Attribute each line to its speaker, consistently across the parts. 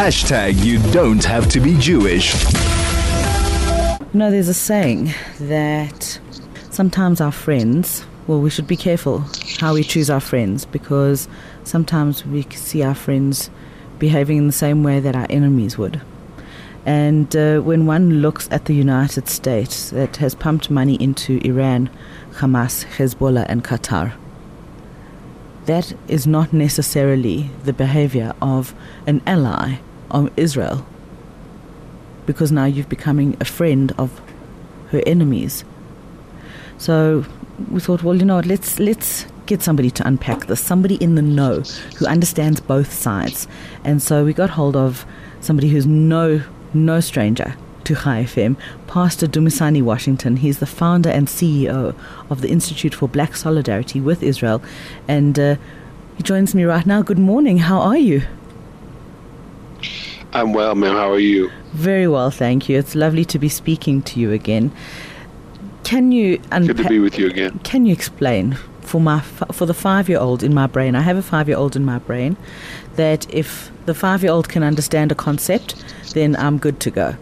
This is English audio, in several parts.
Speaker 1: Hashtag you don't have to be Jewish.
Speaker 2: Know, there's a saying that sometimes our friends, well, we should be careful how we choose our friends because sometimes we see our friends behaving in the same way that our enemies would. And uh, when one looks at the United States that has pumped money into Iran, Hamas, Hezbollah, and Qatar, that is not necessarily the behavior of an ally of Israel. Because now you're becoming a friend of her enemies. So we thought, well, you know what, let's let's get somebody to unpack this, somebody in the know who understands both sides. And so we got hold of somebody who's no no stranger to Chai FM, Pastor Dumisani Washington. He's the founder and CEO of the Institute for Black Solidarity with Israel. And uh, he joins me right now. Good morning. How are you?
Speaker 3: I'm well, ma'am. How are you?
Speaker 2: Very well, thank you. It's lovely to be speaking to you again. Can you unpa-
Speaker 3: Good to be with you again.
Speaker 2: Can you explain for my for the five year old in my brain? I have a five year old in my brain that if the five year old can understand a concept, then I'm good to go.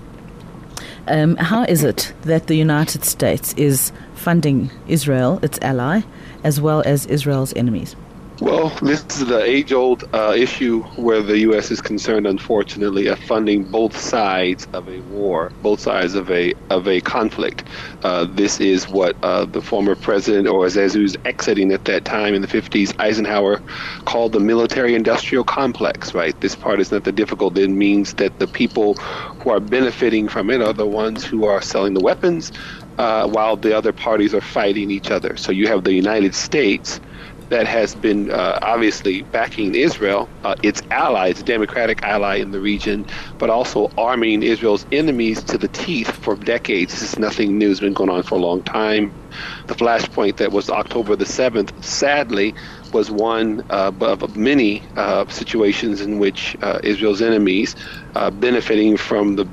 Speaker 2: Um, how is it that the United States is funding Israel, its ally, as well as Israel's enemies?
Speaker 3: Well, this is the age old uh, issue where the U.S. is concerned, unfortunately, of funding both sides of a war, both sides of a of a conflict. Uh, this is what uh, the former president, or as he was exiting at that time in the 50s, Eisenhower called the military industrial complex, right? This part is not the difficult. It means that the people who are benefiting from it are the ones who are selling the weapons, uh, while the other parties are fighting each other. So you have the United States that has been uh, obviously backing Israel, uh, its ally, its democratic ally in the region, but also arming Israel's enemies to the teeth for decades. This is nothing new. It's been going on for a long time. The flashpoint that was October the 7th, sadly, was one uh, of many uh, situations in which uh, Israel's enemies, uh, benefiting from the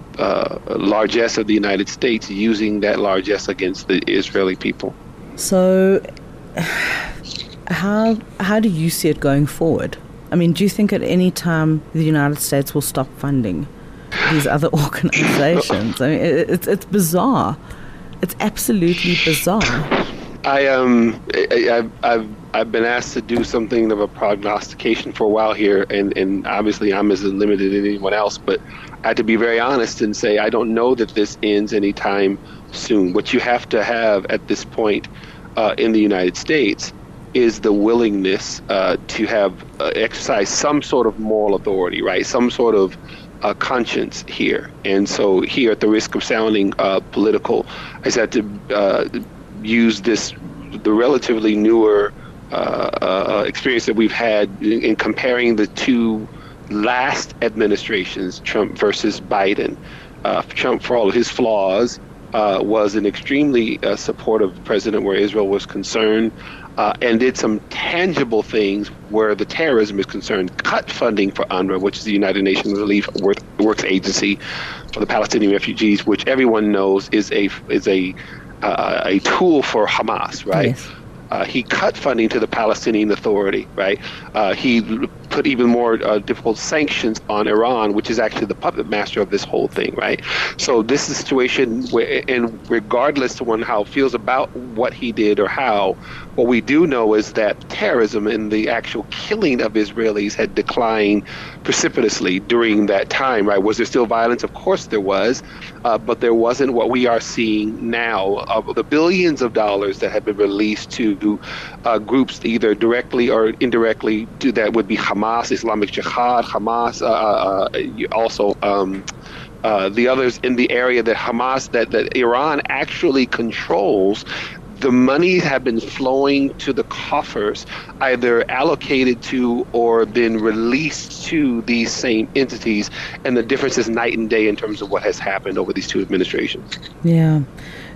Speaker 3: largesse of the United States, using that largesse against the Israeli people.
Speaker 2: So how how do you see it going forward? I mean, do you think at any time the United States will stop funding these other organizations? I mean, it, it's it's bizarre. It's absolutely bizarre.
Speaker 3: I um I, I've I've been asked to do something of a prognostication for a while here, and and obviously I'm as limited as anyone else, but I have to be very honest and say I don't know that this ends anytime soon. What you have to have at this point uh, in the United States is the willingness uh, to have uh, exercise some sort of moral authority, right? Some sort of uh, conscience here. And so, here, at the risk of sounding uh, political, I just had to uh, use this the relatively newer uh, experience that we've had in, in, comparing the two last administrations, Trump versus Biden. Trump, for all of his flaws, was an extremely supportive president where Israel was concerned uh, and did some tangible things where the terrorism is concerned. Cut funding for UNRWA, which is the United Nations Relief Works Agency for the Palestinian refugees, which everyone knows is a is a uh, a tool for Hamas, right? Yes. Uh, he cut funding to the Palestinian Authority, right? Uh, he put even more uh, difficult sanctions on Iran, which is actually the puppet master of this whole thing, right? So this is a situation where, and regardless to one how feels about what he did or how, what we do know is that terrorism and the actual killing of Israelis had declined precipitously during that time, right? Was there still violence? Of course there was, uh, but there wasn't what we are seeing now of the billions of dollars that have been released to uh, groups either directly or indirectly to, that would be Hamas, Islamic Jihad, Hamas, uh, uh, uh also. Um, the others in the area that Hamas, that, that Iran actually controls, the money have been flowing to the coffers, either allocated to or been released to these same entities, and the difference is night and day in terms of what has happened over these two administrations.
Speaker 2: Yeah.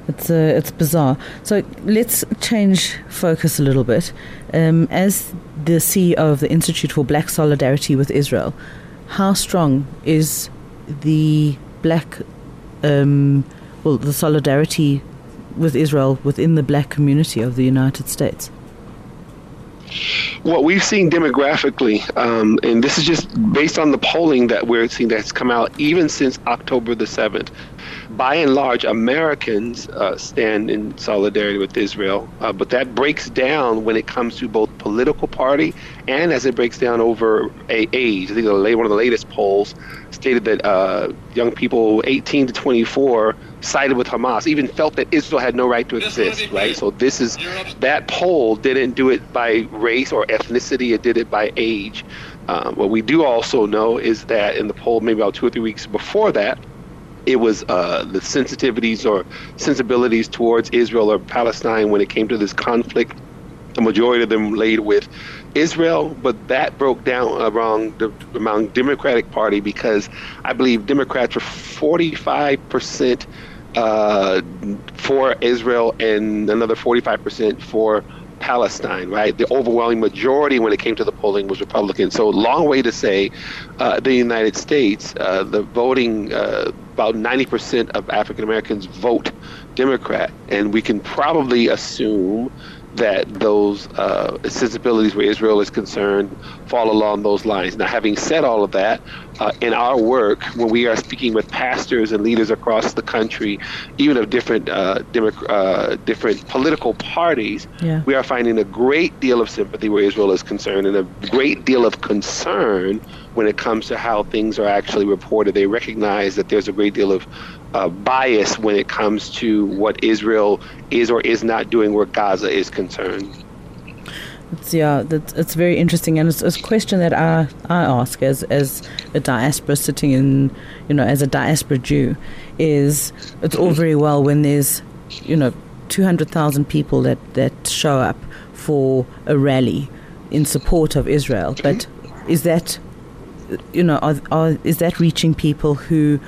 Speaker 2: It's uh, it's bizarre. So let's change focus a little bit. Um, as the CEO of the Institute for Black Solidarity with Israel, how strong is the black, um, well, the solidarity with Israel within the black community of the United States?
Speaker 3: What we've seen demographically, um, and this is just based on the polling that we're seeing that's come out even since October the 7th, by and large, Americans uh, stand in solidarity with Israel, uh, but that breaks down when it comes to both political party and as it breaks down over a age. I think one of the latest polls stated that uh, young people 18 to 24 sided with Hamas, even felt that Israel had no right to exist, right? So this is that poll didn't do it by race or ethnicity; it did it by age. Um, what we do also know is that in the poll, maybe about two or three weeks before that, it was uh, the sensitivities or sensibilities towards Israel or Palestine when it came to this conflict. The majority of them laid with Israel, but that broke down around the among Democratic Party because I believe Democrats were 45 percent uh, for Israel and another 45 percent for Palestine, right? The overwhelming majority when it came to the polling was Republican. So, long way to say, uh, the United States, uh, the voting, uh, about 90% of African Americans vote Democrat. And we can probably assume that those uh, sensibilities where Israel is concerned fall along those lines. Now, having said all of that, uh, in our work, when we are speaking with pastors and leaders across the country, even of different uh, democ- uh, different political parties, yeah. we are finding a great deal of sympathy where Israel is concerned, and a great deal of concern when it comes to how things are actually reported. They recognize that there's a great deal of uh, bias when it comes to what Israel is or is not doing where Gaza is concerned.
Speaker 2: It's, yeah, it's, it's very interesting, and it's, it's, a question that I, I ask as as a diaspora sitting in, you know, as a diaspora Jew, is it's all very well when there's, you know, two hundred thousand people that that show up for a rally in support of Israel, but is that, you know, are, are, is that reaching people who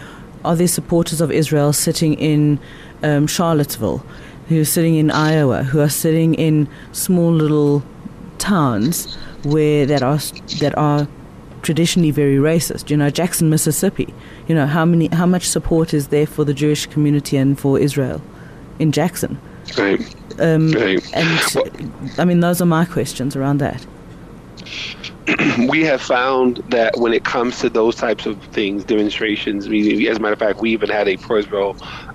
Speaker 2: are there supporters of Israel sitting in um, Charlottesville, who are sitting in Iowa, who are sitting in small little towns where that are that are traditionally very racist. You know, Jackson, Mississippi. You know, how many how much support is there for the Jewish community and for Israel in Jackson?
Speaker 3: Right. Um, right.
Speaker 2: And I mean, those are my questions around that.
Speaker 3: we have found that when it comes to those types of things, demonstrations, we, as a matter of fact, we even had a pro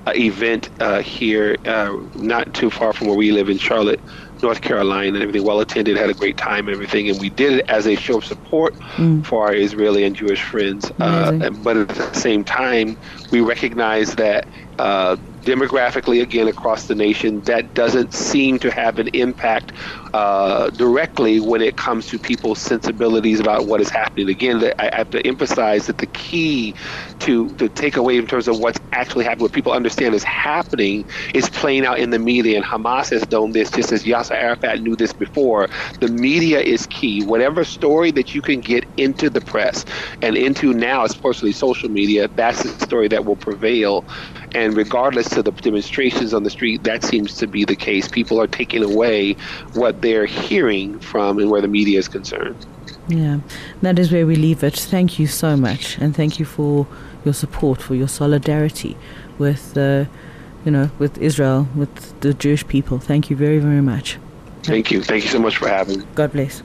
Speaker 3: uh, event uh, here, uh, not too far from where we live in Charlotte, North Carolina, and everything well attended, had a great time, and everything, and we did it as a show of support mm. for our Israeli and Jewish friends. Uh, but at the same time, we recognize that uh, demographically, again, across the nation, that doesn't seem to have an impact uh, directly when it comes to people's sensibilities about what is happening. Again, I have to emphasize that the key to, to take away in terms of what's actually happening, what people understand is happening, is playing out in the media. And Hamas has done this just as Yasser Arafat knew this before. The media is key. Whatever story that you can get into the press and into now, especially social media, that's the story that will prevail. And regardless to the demonstrations on the street, that seems to be the case. People are taking away what they're hearing from and where the media is concerned.
Speaker 2: Yeah, that is where we leave it. Thank you so much, and thank you for your support, for your solidarity with, uh, you know, with Israel, with the Jewish people. Thank you very, very much.
Speaker 3: Thank you. Thank you so much for having. me.
Speaker 2: God bless.